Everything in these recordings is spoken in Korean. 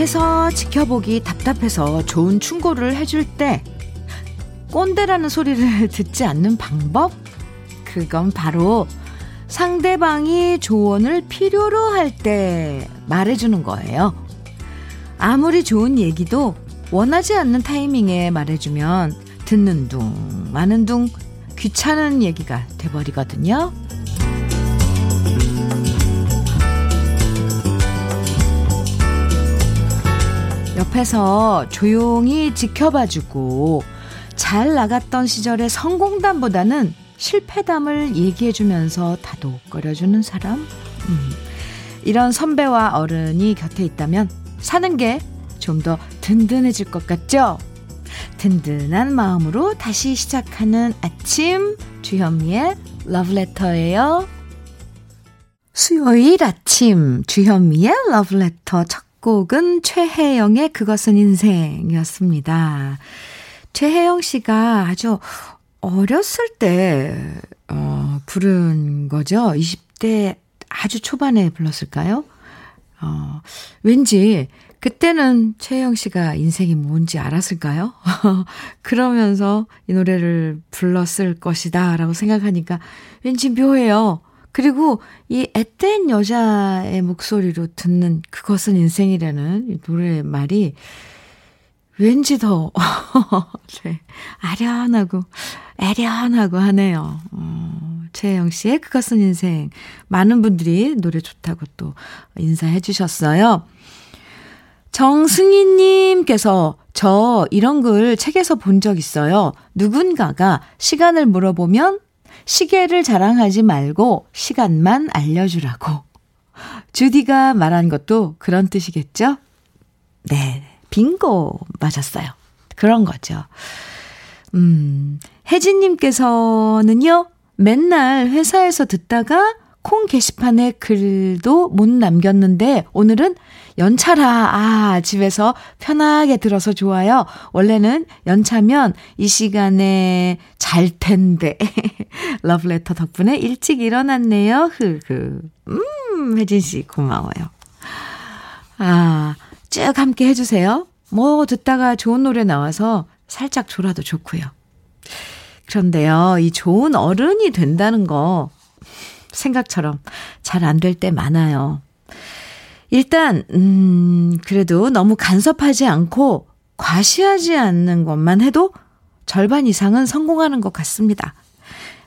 옆에서 지켜보기 답답해서 좋은 충고를 해줄 때 꼰대라는 소리를 듣지 않는 방법? 그건 바로 상대방이 조언을 필요로 할 때 말해주는 거예요. 아무리 좋은 얘기도 원하지 않는 타이밍에 말해주면 듣는 둥, 마는 둥, 귀찮은 얘기가 돼버리거든요. 옆에서 조용히 지켜봐주고 잘 나갔던 시절의 성공담보다는 실패담을 얘기해주면서 다독거려주는 사람? 음, 이런 선배와 어른이 곁에 있다면 사는 게 좀 더 든든해질 것 같죠? 든든한 마음으로 다시 시작하는 아침 주현미의 러브레터예요. 수요일 아침 주현미의 러브레터 첫 곡은 최혜영의 그것은 인생이었습니다. 최혜영 씨가 아주 어렸을 때, 어, 부른 거죠. 20대 아주 초반에 불렀을까요? 어, 왠지 그때는 최혜영 씨가 인생이 뭔지 알았을까요? 그러면서 이 노래를 불렀을 것이다 라고 생각하니까 왠지 묘해요. 그리고 이 앳된 여자의 목소리로 듣는 그것은 인생이라는 이 노래 말이 왠지 더 네, 아련하고 애련하고 하네요. 어, 최영 씨의 그것은 인생 많은 분들이 노래 좋다고 또 인사해 주셨어요. 정승희님께서 저 이런 글 책에서 본 적 있어요. 누군가가 시간을 물어보면 시계를 자랑하지 말고 시간만 알려주라고. 주디가 말한 것도 그런 뜻이겠죠? 네, 빙고 맞았어요. 그런 거죠. 음, 혜진님께서는요, 맨날 회사에서 듣다가 콩 게시판에 글도 못 남겼는데 오늘은 연차라, 아, 집에서 편하게 들어서 좋아요. 원래는 연차면 이 시간에 잘 텐데. 러브레터 덕분에 일찍 일어났네요. 흐흐. 음, 혜진 씨, 고마워요. 아, 쭉 함께 해주세요. 뭐, 듣다가 좋은 노래 나와서 살짝 졸아도 좋고요. 그런데요, 이 좋은 어른이 된다는 거, 생각처럼 잘 안 될 때 많아요. 일단, 음, 그래도 너무 간섭하지 않고 과시하지 않는 것만 해도 절반 이상은 성공하는 것 같습니다.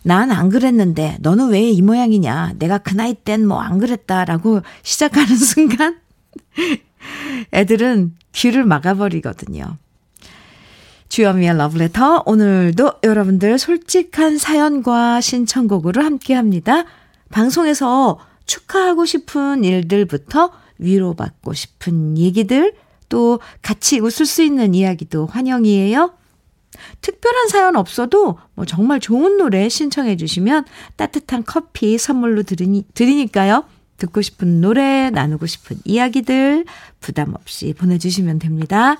난 안 그랬는데 너는 왜 이 모양이냐? 내가 그 나이 땐 뭐 안 그랬다라고 시작하는 순간 애들은 귀를 막아버리거든요. 주여미의 러브레터 오늘도 여러분들 솔직한 사연과 신청곡으로 함께합니다. 방송에서 축하하고 싶은 일들부터 위로받고 싶은 얘기들, 또 같이 웃을 수 있는 이야기도 환영이에요. 특별한 사연 없어도 뭐 정말 좋은 노래 신청해 주시면 따뜻한 커피 선물로 드리니, 드리니까요. 듣고 싶은 노래, 나누고 싶은 이야기들 부담 없이 보내주시면 됩니다.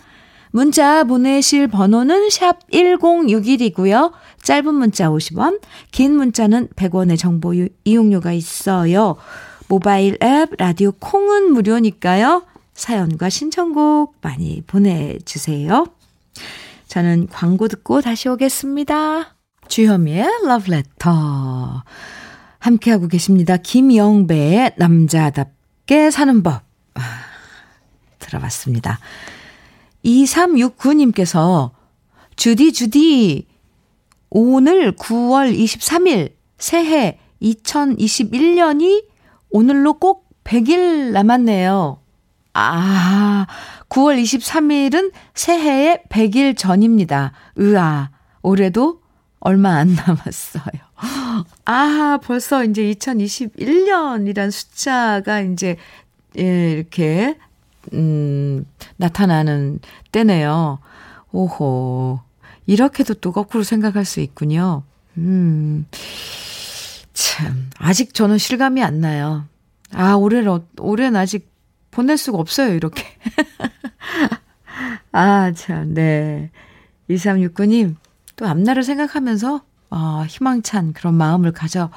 문자 보내실 번호는 샵 1061이고요. 짧은 문자 50원, 긴 문자는 100원의 정보 이용료가 있어요. 모바일 앱 라디오 콩은 무료니까요. 사연과 신청곡 많이 보내주세요. 저는 광고 듣고 다시 오겠습니다. 주현미의 러브레터. 함께하고 계십니다. 김영배의 남자답게 사는 법. 아, 들어봤습니다. 2369님께서 주디 주디 오늘 9월 23일 새해 2021년이 오늘로 꼭 100일 남았네요. 아, 9월 23일은 새해의 100일 전입니다. 으아, 올해도 얼마 안 남았어요. 아, 벌써 이제 2021년이란 숫자가 이제, 예, 이렇게, 음, 나타나는 때네요. 오호. 이렇게도 또 거꾸로 생각할 수 있군요. 음. 참, 아직 저는 실감이 안 나요. 아, 올해는, 올해는 아직 보낼 수가 없어요, 이렇게. 아, 참, 네. 2369님, 또 앞날을 생각하면서, 어, 희망찬 그런 마음을 가져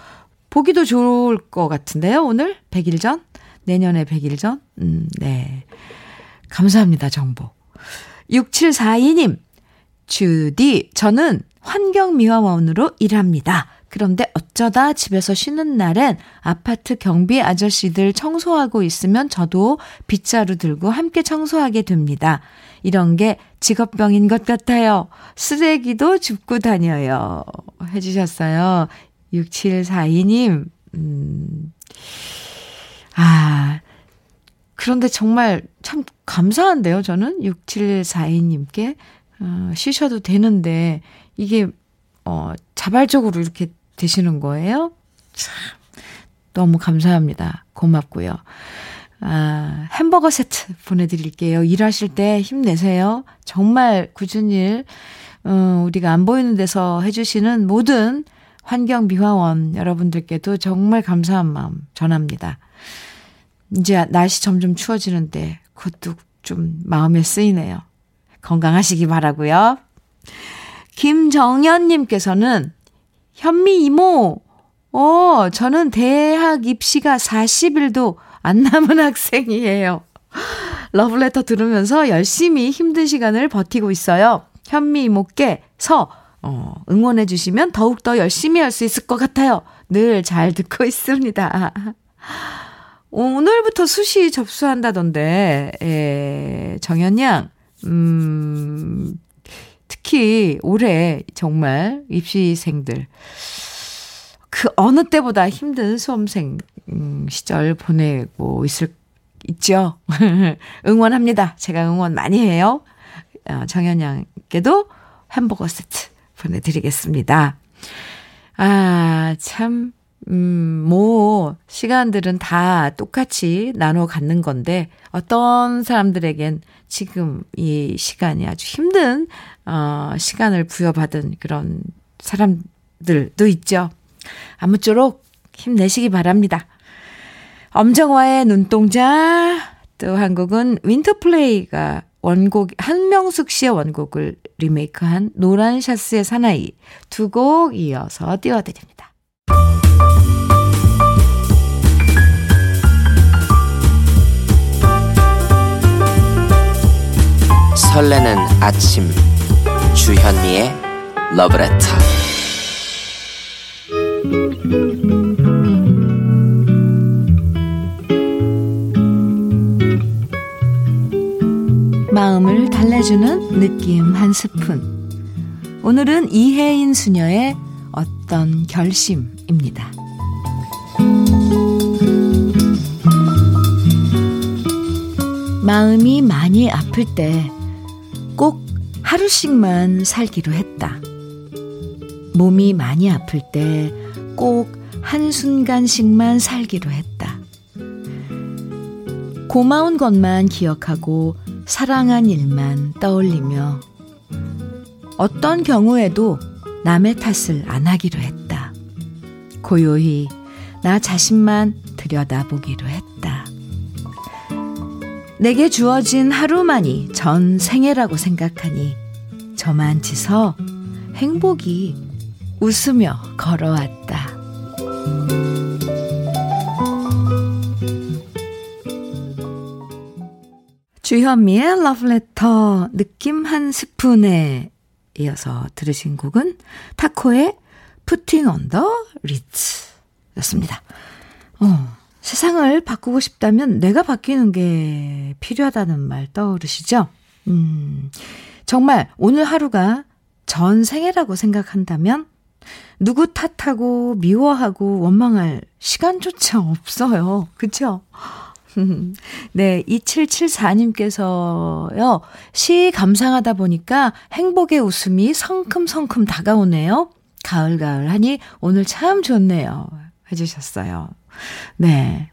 보기도 좋을 것 같은데요, 오늘? 100일 전? 내년에 100일 전? 음, 네. 감사합니다, 정보. 6742님, 주디, 저는 환경미화원으로 일합니다. 그런데 어쩌다 집에서 쉬는 날엔 아파트 경비 아저씨들 청소하고 있으면 저도 빗자루 들고 함께 청소하게 됩니다. 이런 게 직업병인 것 같아요. 쓰레기도 줍고 다녀요. 해주셨어요. 6742님, 음, 아, 그런데 정말 참 감사한데요, 저는? 6742님께. 어, 쉬셔도 되는데, 이게, 어, 자발적으로 이렇게 되시는 거예요? 참, 너무 감사합니다. 고맙고요. 아, 햄버거 세트 보내드릴게요. 일하실 때 힘내세요. 정말 굳은 일, 어, 우리가 안 보이는 데서 해주시는 모든 환경미화원 여러분들께도 정말 감사한 마음 전합니다. 이제 날씨 점점 추워지는데 그것도 좀 마음에 쓰이네요. 건강하시기 바라고요. 김정현님께서는 현미 이모, 어, 저는 대학 입시가 40일도 안 남은 학생이에요. 러브레터 들으면서 열심히 힘든 시간을 버티고 있어요. 현미 이모께 서 어, 응원해 주시면 더욱더 열심히 할 수 있을 것 같아요. 늘 잘 듣고 있습니다. 오늘부터 수시 접수한다던데, 예, 정현 양, 음, 특히 올해 정말 입시생들, 그 어느 때보다 힘든 수험생 음, 시절 보내고 있을, 있죠. 응원합니다. 제가 응원 많이 해요. 어, 정현 양께도 햄버거 세트 보내드리겠습니다. 아, 참, 음, 뭐, 시간들은 다 똑같이 나눠 갖는 건데, 어떤 사람들에겐 지금 이 시간이 아주 힘든, 어, 시간을 부여받은 그런 사람들도 있죠. 아무쪼록 힘내시기 바랍니다. 엄정화의 눈동자, 또 한국은 윈터플레이가 원곡, 한명숙 씨의 원곡을 리메이크한 노란 샤스의 사나이 두 곡 이어서 띄워드립니다. 설레는 아침 주현미의 러브레터 마음을 달래주는 느낌 한 스푼. 오늘은 이혜인 수녀의 어떤 결심입니다. 마음이 많이 아플 때 꼭 하루씩만 살기로 했다. 몸이 많이 아플 때 꼭 한순간씩만 살기로 했다. 고마운 것만 기억하고 사랑한 일만 떠올리며 어떤 경우에도 남의 탓을 안 하기로 했다. 고요히 나 자신만 들여다보기로 했다. 내게 주어진 하루만이 전 생애라고 생각하니 저만치서 행복이 웃으며 걸어왔다. 주현미의 러브레터 느낌 한 스푼에 이어서 들으신 곡은 타코의 Puttin' On the Ritz 였습니다. 어, 세상을 바꾸고 싶다면 내가 바뀌는 게 필요하다는 말 떠오르시죠? 음, 정말 오늘 하루가 전 생애라고 생각한다면 누구 탓하고 미워하고 원망할 시간조차 없어요. 그쵸? 네, 2774님께서요, 시 감상하다 보니까 행복의 웃음이 성큼성큼 다가오네요. 가을가을 하니 오늘 참 좋네요. 해주셨어요. 네.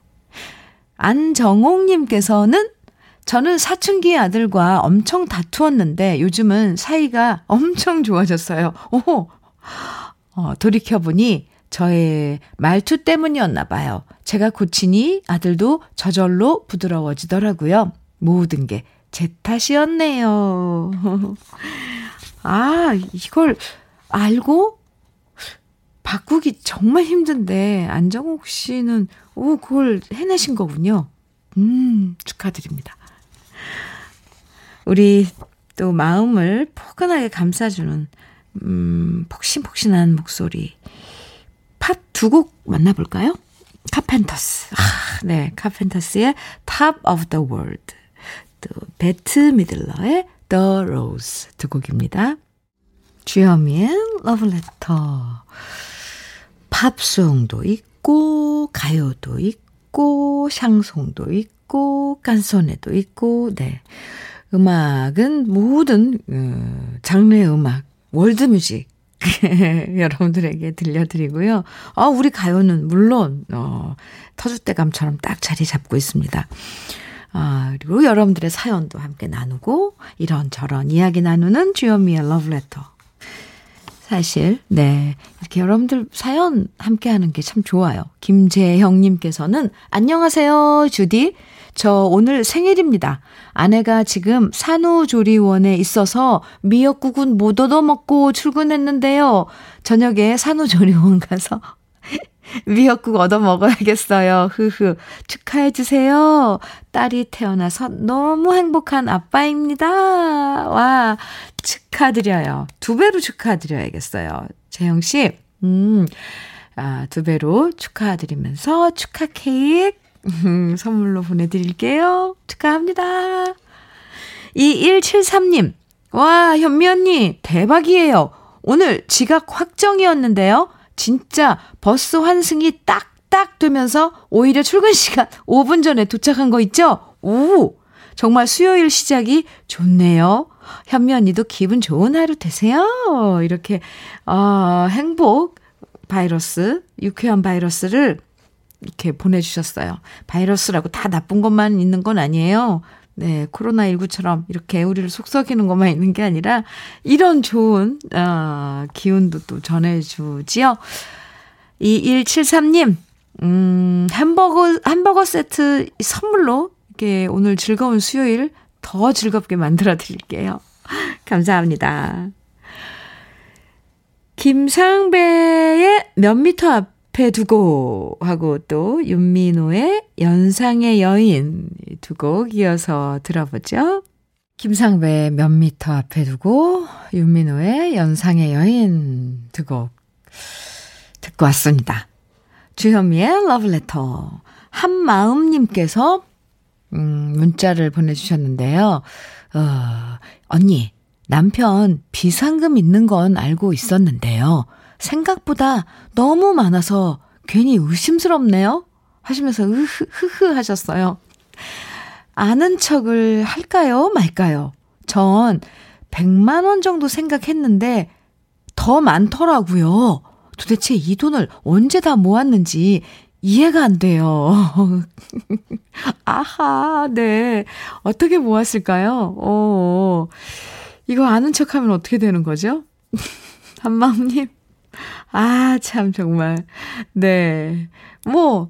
안정옥님께서는 저는 사춘기 아들과 엄청 다투었는데 요즘은 사이가 엄청 좋아졌어요. 오! 어, 돌이켜보니 저의 말투 때문이었나 봐요. 제가 고치니 아들도 저절로 부드러워지더라고요. 모든 게 제 탓이었네요. 아, 이걸 알고 바꾸기 정말 힘든데 안정옥 씨는 오 그걸 해내신 거군요. 음 축하드립니다. 우리 또 마음을 포근하게 감싸주는, 음, 폭신폭신한 목소리. 팝 두 곡 만나볼까요? 카펜터스. 아, 네. 카펜터스의 Top of the World. 또, 베트 미들러의 The Rose 두 곡입니다. 주현미의 러브레터. 팝송도 있고, 가요도 있고, 샹송도 있고, 깐소네도 있고, 네. 음악은 모든, 어, 장르의 음악, 월드 뮤직. 여러분들에게 들려드리고요. 아, 우리 가요는 물론, 어, 터줏대감처럼 딱 자리 잡고 있습니다. 아, 그리고 여러분들의 사연도 함께 나누고, 이런저런 이야기 나누는 주현미의 러브레터. 사실, 네. 이렇게 여러분들 사연 함께 하는 게 참 좋아요. 김재형님께서는, 안녕하세요, 주디. 저 오늘 생일입니다. 아내가 지금 산후조리원에 있어서 미역국은 못 얻어먹고 출근했는데요. 저녁에 산후조리원 가서 미역국 얻어 먹어야겠어요. 흐흐. 축하해 주세요. 딸이 태어나서 너무 행복한 아빠입니다. 와, 축하드려요. 두 배로 축하드려야겠어요. 재영 씨, 음, 아, 두 배로 축하드리면서 축하 케이크 음, 선물로 보내 드릴게요. 축하합니다. 2173님, 와, 현미 언니, 대박이에요. 오늘 지각 확정이었는데요. 진짜 버스 환승이 딱딱 되면서 오히려 출근 시간 5분 전에 도착한 거 있죠? 오! 정말 수요일 시작이 좋네요. 현미 언니도 기분 좋은 하루 되세요. 이렇게, 어, 행복 바이러스, 유쾌한 바이러스를 이렇게 보내주셨어요. 바이러스라고 다 나쁜 것만 있는 건 아니에요. 네, 코로나19처럼 이렇게 우리를 속썩이는 것만 있는 게 아니라 이런 좋은, 어, 기운도 또 전해주지요. 2173님, 음, 햄버거, 햄버거 세트 선물로 이렇게 오늘 즐거운 수요일 더 즐겁게 만들어 드릴게요. 감사합니다. 김상배의 몇 미터 앞 앞에 두고 하고 또 윤민호의 연상의 여인 두 곡 이어서 들어보죠. 김상배의 몇 미터 앞에 두고 윤민호의 연상의 여인 두 곡 듣고 왔습니다. 주현미의 러브레터 한마음님께서 음, 문자를 보내주셨는데요. 어, 언니 남편 비상금 있는 건 알고 있었는데요. 생각보다 너무 많아서 괜히 의심스럽네요. 하시면서 으흐, 흐흐 하셨어요. 아는 척을 할까요? 말까요? 전 100만 원 정도 생각했는데 더 많더라고요. 도대체 이 돈을 언제 다 모았는지 이해가 안 돼요. 아하, 네. 어떻게 모았을까요? 어, 이거 아는 척 하면 어떻게 되는 거죠? 한마음님, 아, 참, 정말. 네. 뭐,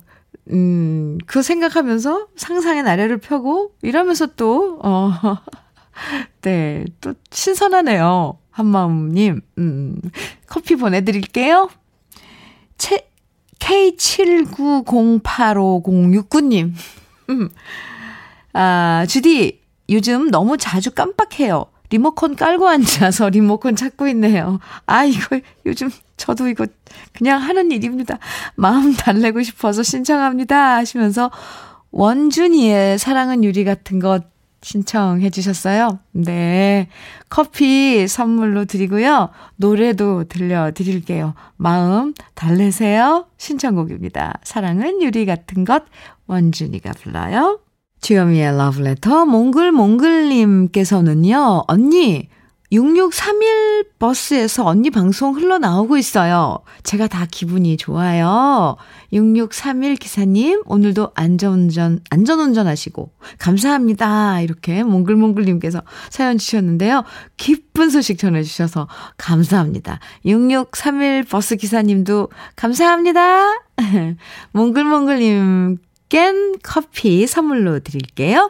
음, 그 생각하면서 상상의 나래를 펴고 이러면서 또, 어, 네, 또 신선하네요. 한마음님, 음, 커피 보내드릴게요. 채, K79085069님. 음, 아, 주디, 요즘 너무 자주 깜빡해요. 리모컨 깔고 앉아서 리모컨 찾고 있네요. 아, 이거 요즘 저도 이거 그냥 하는 일입니다. 마음 달래고 싶어서 신청합니다. 하시면서 원준이의 사랑은 유리 같은 것 신청해 주셨어요. 네. 커피 선물로 드리고요. 노래도 들려 드릴게요. 마음 달래세요. 신청곡입니다. 사랑은 유리 같은 것 원준이가 불러요. 주여미의 러브레터 몽글몽글님께서는요. 언니 6631 버스에서 언니 방송 흘러나오고 있어요. 제가 다 기분이 좋아요. 6631 기사님, 오늘도 안전운전, 안전운전 하시고, 감사합니다. 이렇게 몽글몽글님께서 사연 주셨는데요. 기쁜 소식 전해주셔서 감사합니다. 6631 버스 기사님도 감사합니다. 몽글몽글님 깬 커피 선물로 드릴게요.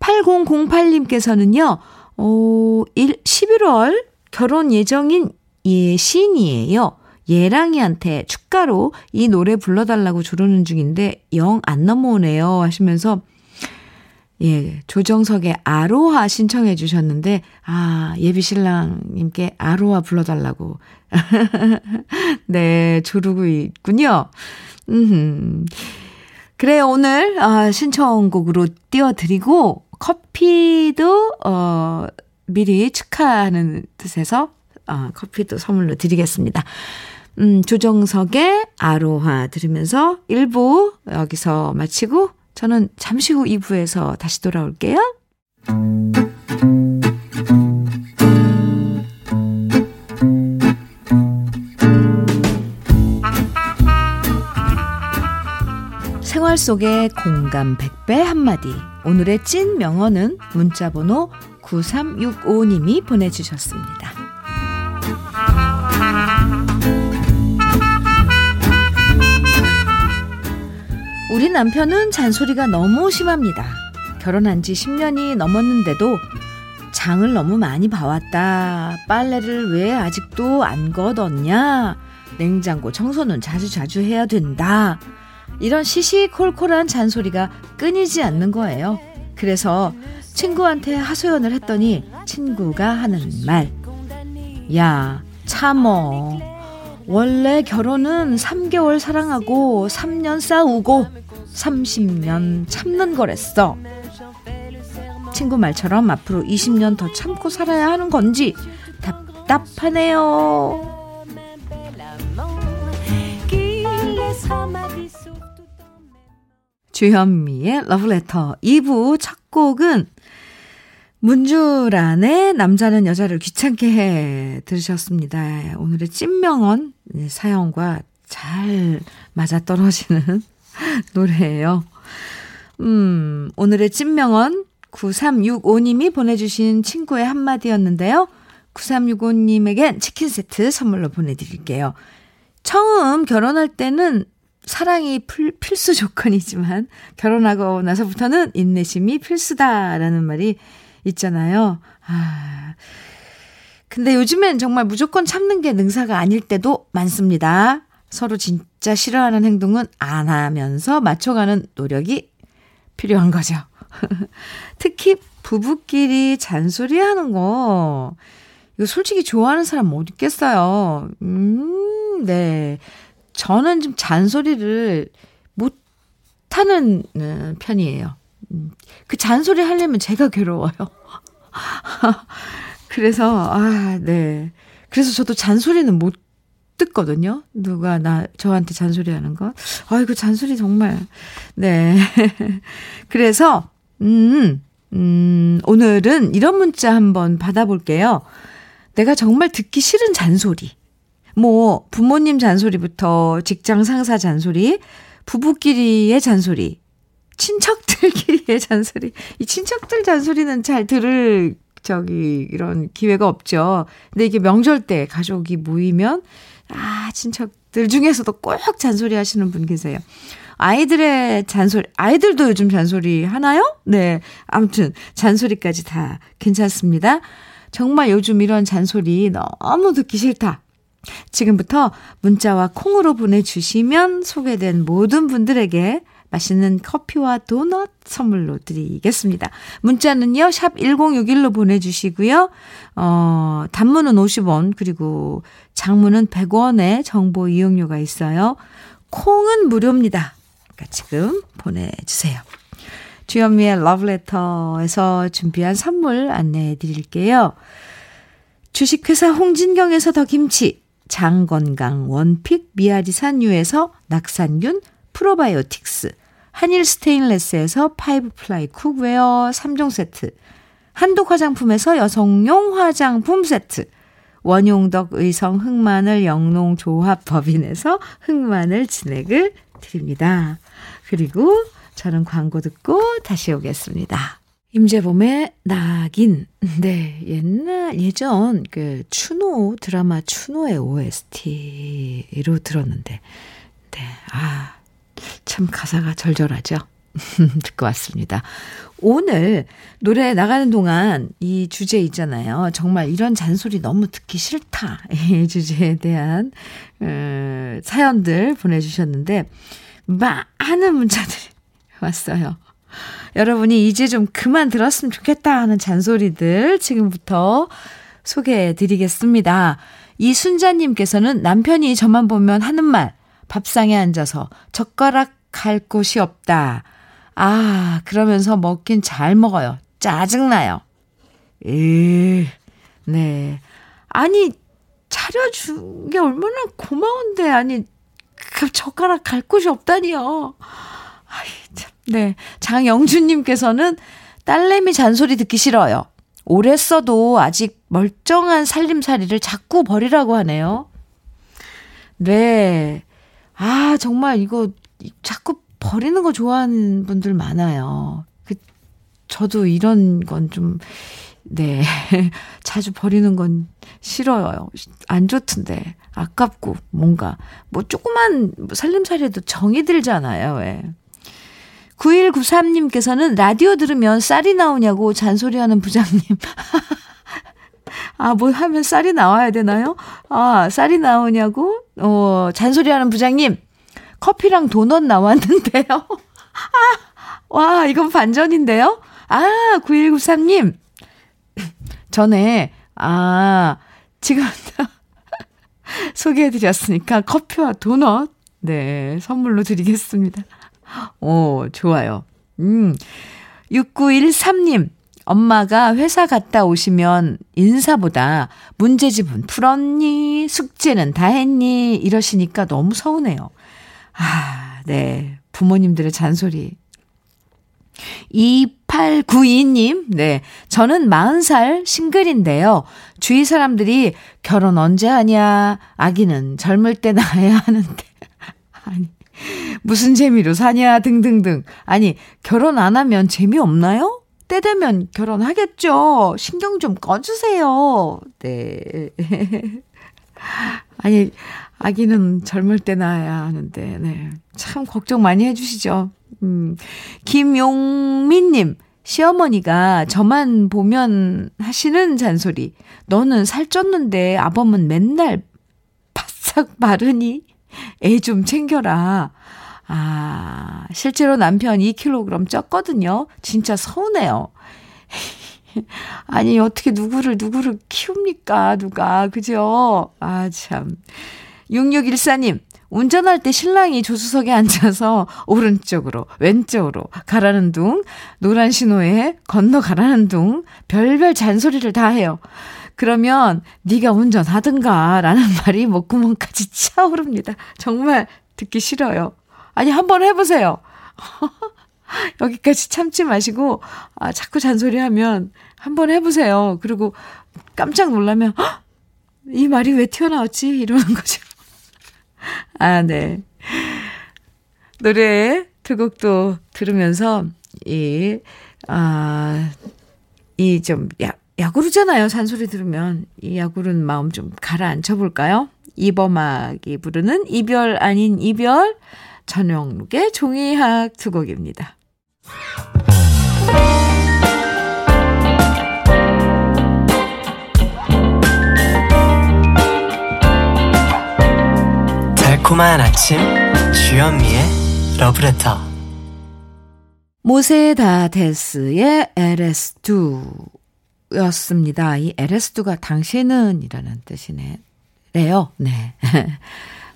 8008님께서는요, 어, 1, 11월 결혼 예정인 예, 시인이에요. 예랑이한테 축가로 이 노래 불러달라고 조르는 중인데 영 안 넘어오네요 하시면서 예, 조정석의 아로하 신청해 주셨는데, 아, 예비신랑님께 아로하 불러달라고. 네, 조르고 있군요. 음. 그래요, 오늘, 아, 신청곡으로 띄워드리고, 커피도, 어, 미리 축하하는 뜻에서, 어, 커피도 선물로 드리겠습니다. 음, 조정석의 아로하 들으면서 1부 여기서 마치고 저는 잠시 후 2부에서 다시 돌아올게요. 생활 속의 공감 100배 한마디. 오늘의 찐 명언은 문자번호 9365님이 보내주셨습니다. 우리 남편은 잔소리가 너무 심합니다. 결혼한 지 10년이 넘었는데도 장을 너무 많이 봐왔다. 빨래를 왜 아직도 안 걷었냐? 냉장고 청소는 자주자주 해야 된다. 이런 시시콜콜한 잔소리가 끊이지 않는 거예요. 그래서 친구한테 하소연을 했더니 친구가 하는 말. 야, 참어. 원래 결혼은 3개월 사랑하고 3년 싸우고 30년 참는 거랬어. 친구 말처럼 앞으로 20년 더 참고 살아야 하는 건지 답답하네요. 주현미의 러브레터 2부 첫 곡은 문주란의 남자는 여자를 귀찮게 해 들으셨습니다. 오늘의 찐명언 사연과 잘 맞아떨어지는 노래예요. 음, 오늘의 찐명언 9365님이 보내주신 친구의 한마디였는데요. 9365님에겐 치킨 세트 선물로 보내드릴게요. 처음 결혼할 때는 사랑이 필, 필수 조건이지만 결혼하고 나서부터는 인내심이 필수다라는 말이 있잖아요. 아. 근데 요즘엔 정말 무조건 참는 게 능사가 아닐 때도 많습니다. 서로 진짜 싫어하는 행동은 안 하면서 맞춰가는 노력이 필요한 거죠. 특히 부부끼리 잔소리 하는 거, 이거 솔직히 좋아하는 사람 못 있겠어요. 음, 네. 저는 좀 잔소리를 못 하는 어, 편이에요. 음, 그 잔소리 하려면 제가 괴로워요. 그래서, 아, 네. 그래서 저도 잔소리는 못 듣거든요. 누가 나 저한테 잔소리 하는 거. 아이고 잔소리 정말. 네. 그래서 음, 음, 오늘은 이런 문자 한번 받아볼게요. 내가 정말 듣기 싫은 잔소리. 뭐 부모님 잔소리부터 직장 상사 잔소리, 부부끼리의 잔소리, 친척들끼리의 잔소리. 이 친척들 잔소리는 잘 들을 저기 이런 기회가 없죠. 근데 이게 명절 때 가족이 모이면 아, 친척들 중에서도 꼭 잔소리 하시는 분 계세요. 아이들의 잔소리, 아이들도 요즘 잔소리 하나요? 네. 아무튼, 잔소리까지 다 괜찮습니다. 정말 요즘 이런 잔소리 너무 듣기 싫다. 지금부터 문자와 콩으로 보내주시면 소개된 모든 분들에게 맛있는 커피와 도넛 선물로 드리겠습니다. 문자는요, 샵 1061로 보내주시고요. 어, 단문은 50원, 그리고 장문은 100원의 정보 이용료가 있어요. 콩은 무료입니다. 그러니까 지금 보내주세요. 주현미의 러브레터에서 준비한 선물 안내해 드릴게요. 주식회사 홍진경에서 더 김치, 장건강 원픽 미아리 산유에서 낙산균 프로바이오틱스, 한일 스테인레스에서 five ply cookware 3종 세트, 한독 화장품에서 여성용 화장품 세트, 원용덕 의성 흑마늘 영농 조합 법인에서 흑마늘 진액을 드립니다. 그리고 저는 광고 듣고 다시 오겠습니다. 임재범의 낙인. 네, 옛날, 예전 그 추노, 드라마 추노의 OST로 들었는데, 네, 아, 참 가사가 절절하죠. 듣고 왔습니다. 오늘 노래 나가는 동안 이 주제 있잖아요. 정말 이런 잔소리 너무 듣기 싫다. 이 주제에 대한 어, 사연들 보내주셨는데 많은 문자들이 왔어요. 여러분이 이제 좀 그만 들었으면 좋겠다 하는 잔소리들 지금부터 소개해 드리겠습니다. 이순자님께서는 남편이 저만 보면 하는 말, 밥상에 앉아서 젓가락 갈 곳이 없다. 아, 그러면서 먹긴 잘 먹어요. 짜증나요. 에 네. 아니, 차려준 게 얼마나 고마운데, 아니, 그 젓가락 갈 곳이 없다니요. 아이, 참. 네. 장영준님께서는 딸내미 잔소리 듣기 싫어요. 오래 써도 아직 멀쩡한 살림살이를 자꾸 버리라고 하네요. 네. 아, 정말 이거 자꾸 버리는 거 좋아하는 분들 많아요. 그, 저도 이런 건 좀, 네. 자주 버리는 건 싫어요. 안 좋던데. 아깝고, 뭔가. 뭐, 조그만 살림살이도 정이 들잖아요, 왜. 9193님께서는 라디오 들으면 쌀이 나오냐고 잔소리하는 부장님. 아, 뭐 하면 쌀이 나와야 되나요? 아, 쌀이 나오냐고? 어, 잔소리하는 부장님. 커피랑 도넛 나왔는데요. 아, 와, 이건 반전인데요? 아, 9193님. 전에, 아, 지금 소개해드렸으니까 커피와 도넛, 네, 선물로 드리겠습니다. 오, 좋아요. 음, 6913님. 엄마가 회사 갔다 오시면 인사보다 문제집은 풀었니? 숙제는 다 했니? 이러시니까 너무 서운해요. 아, 네. 부모님들의 잔소리. 2892님, 네. 저는 40살 싱글인데요. 주위 사람들이 결혼 언제 하냐? 아기는 젊을 때 낳아야 하는데. 아니, 무슨 재미로 사냐? 등등등. 아니, 결혼 안 하면 재미없나요? 때 되면 결혼하겠죠. 신경 좀 꺼주세요. 네. 아니, 아기는 젊을 때 낳아야 하는데, 네. 참 걱정 많이 해주시죠. 음. 김용민님, 시어머니가 저만 보면 하시는 잔소리. 너는 살쪘는데 아범은 맨날 바싹 마르니? 애 좀 챙겨라. 아, 실제로 남편 2kg 쪘거든요. 진짜 서운해요. 아니, 어떻게 누구를, 누구를 키웁니까? 누가. 그죠? 아, 참. 6614님, 운전할 때 신랑이 조수석에 앉아서 오른쪽으로, 왼쪽으로 가라는 둥, 노란 신호에 건너 가라는 둥, 별별 잔소리를 다 해요. 그러면 네가 운전하든가 라는 말이 목구멍까지 차오릅니다. 정말 듣기 싫어요. 아니, 한번 해보세요. 여기까지 참지 마시고, 아, 자꾸 잔소리 하면 한번 해보세요. 그리고 깜짝 놀라면, 이 말이 왜 튀어나왔지? 이러는 거죠. 아, 네. 노래 두 곡도 들으면서, 이, 아, 이 좀, 야, 야구르잖아요. 잔소리 들으면. 이 야구른 마음 좀 가라앉혀 볼까요? 이범학이 부르는 이별 아닌 이별. 전영록의 종이학 두 곡입니다. 달콤한 아침 주현미의 러브레터 모세다데스의 LS2 였습니다. 이 LS2가 당신은 이라는 뜻이네요. 네.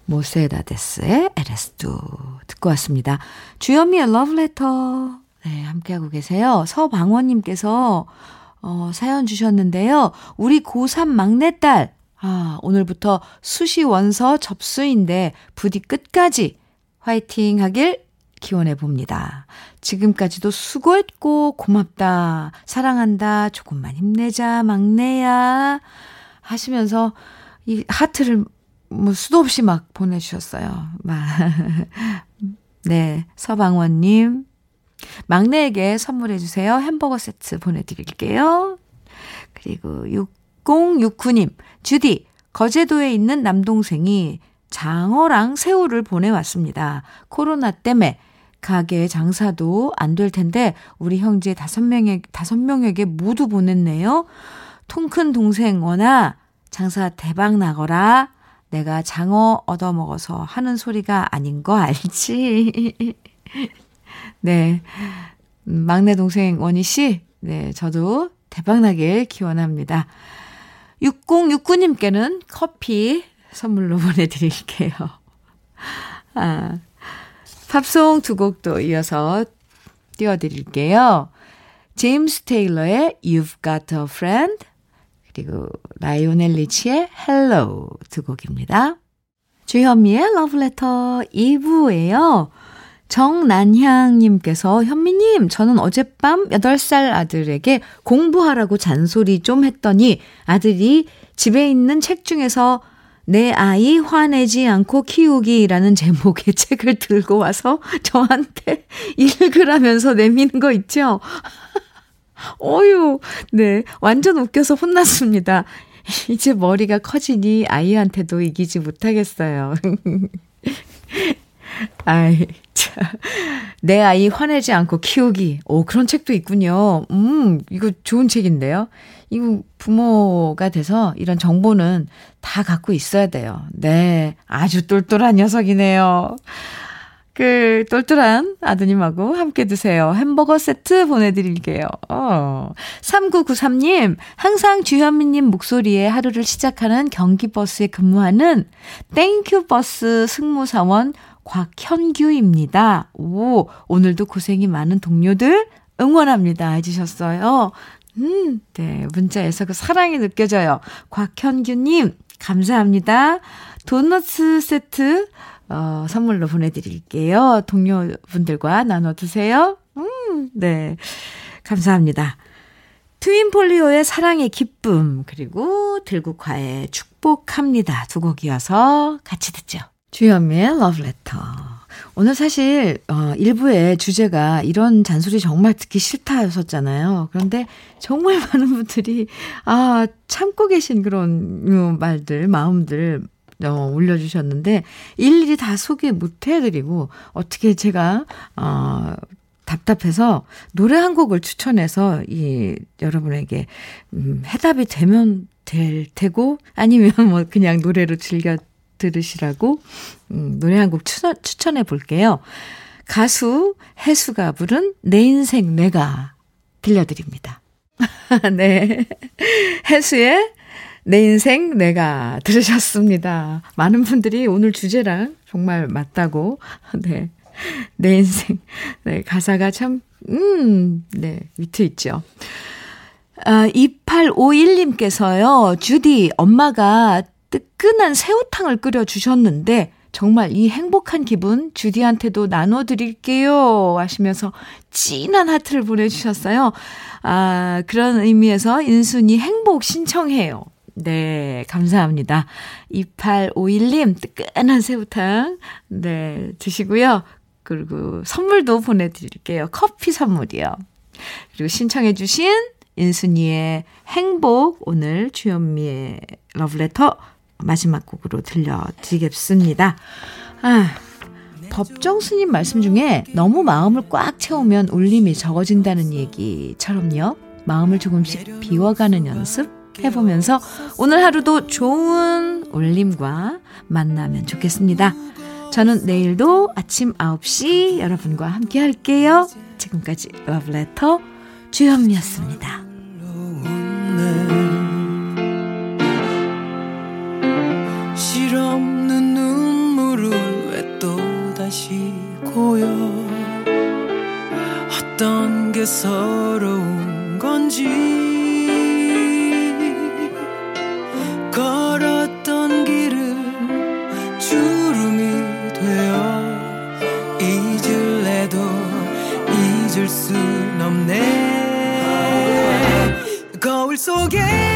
모세다데스의 LS2 듣고 왔습니다. 주현미의 러브레터 네, 함께하고 계세요. 서방원님께서 어, 사연 주셨는데요. 우리 고3 막내딸 아, 오늘부터 수시 원서 접수인데 부디 끝까지 화이팅 하길 기원해 봅니다. 지금까지도 수고했고 고맙다. 사랑한다. 조금만 힘내자. 막내야. 하시면서 이 하트를 뭐 수도 없이 막 보내주셨어요. 막. 네. 서방원님. 막내에게 선물해주세요. 햄버거 세트 보내드릴게요. 그리고 6069님. 주디, 거제도에 있는 남동생이 장어랑 새우를 보내왔습니다. 코로나 때문에 가게 장사도 안 될 텐데 우리 형제 다섯 명에 다섯 명에게 모두 보냈네요. 통 큰 동생 원아 장사 대박 나거라. 내가 장어 얻어 먹어서 하는 소리가 아닌 거 알지? 네. 음, 막내 동생 원희 씨, 네, 저도 대박나길 기원합니다. 6069님께는 커피 선물로 보내드릴게요. 아, 팝송 두 곡도 이어서 띄워드릴게요. 제임스 테일러의 You've Got a Friend 그리고 라이오넬 리치의 Hello 두 곡입니다. 주현미의 러브레터 2부예요. 정난향님께서 현미님, 저는 어젯밤 8살 아들에게 공부하라고 잔소리 좀 했더니 아들이 집에 있는 책 중에서 내 아이 화내지 않고 키우기라는 제목의 책을 들고 와서 저한테 읽으라면서 내미는 거 있죠? 어유, 네. 완전 웃겨서 혼났습니다. 이제 머리가 커지니 아이한테도 이기지 못하겠어요. 아이, 참. 내 아이 화내지 않고 키우기. 오, 그런 책도 있군요. 음, 이거 좋은 책인데요. 이거 부모가 돼서 이런 정보는 다 갖고 있어야 돼요. 네. 아주 똘똘한 녀석이네요. 그 똘똘한 아드님하고 함께 드세요. 햄버거 세트 보내드릴게요. 어. 3993님, 항상 주현미님 목소리에 하루를 시작하는 경기버스에 근무하는 땡큐버스 승무사원 곽현규입니다. 오, 오늘도 고생이 많은 동료들 응원합니다. 해주셨어요. 음, 네. 문자에서 그 사랑이 느껴져요. 곽현규님, 감사합니다. 도너츠 세트 어, 선물로 보내드릴게요. 동료분들과 나눠 드세요. 음, 네. 감사합니다. 트윈폴리오의 사랑의 기쁨, 그리고 들국화의 축복합니다. 두 곡 이어서 같이 듣죠. 주현미의 러브레터. 오늘 사실, 어, 일부의 주제가 이런 잔소리 정말 듣기 싫다였었잖아요. 그런데 정말 많은 분들이, 아, 참고 계신 그런 말들, 마음들 어, 올려주셨는데, 일일이 다 소개 못 해드리고, 어떻게 제가, 어, 답답해서 노래 한 곡을 추천해서, 이, 여러분에게, 음, 해답이 되면 될 테고, 아니면 뭐 그냥 노래로 즐겨 들으시라고, 음, 노래 한곡 추천, 추천해 볼게요. 가수 해수가 부른 내 인생 내가 들려드립니다. 네. 해수의 내 인생 내가 들으셨습니다. 많은 분들이 오늘 주제랑 정말 맞다고. 네. 내 인생. 네, 가사가 참, 음, 네, 위트 있죠. 아, 2851님께서요, 주디, 엄마가 뜨끈한 새우탕을 끓여주셨는데, 정말 이 행복한 기분 주디한테도 나눠드릴게요. 하시면서 진한 하트를 보내주셨어요. 아, 그런 의미에서 인순이 행복 신청해요. 네, 감사합니다. 2851님, 뜨끈한 새우탕, 네, 드시고요. 그리고 선물도 보내드릴게요. 커피 선물이요. 그리고 신청해주신 인순이의 행복, 오늘 주현미의 러브레터 마지막 곡으로 들려드리겠습니다. 아, 법정 스님 말씀 중에 너무 마음을 꽉 채우면 울림이 적어진다는 얘기처럼요. 마음을 조금씩 비워가는 연습 해보면서 오늘 하루도 좋은 울림과 만나면 좋겠습니다. 저는 내일도 아침 9시 여러분과 함께 할게요. 지금까지 러브레터 주현미였습니다. 서러운 건지 걸었던 길은 주름이 되어 잊을래도 잊을 순 없네. 거울 속에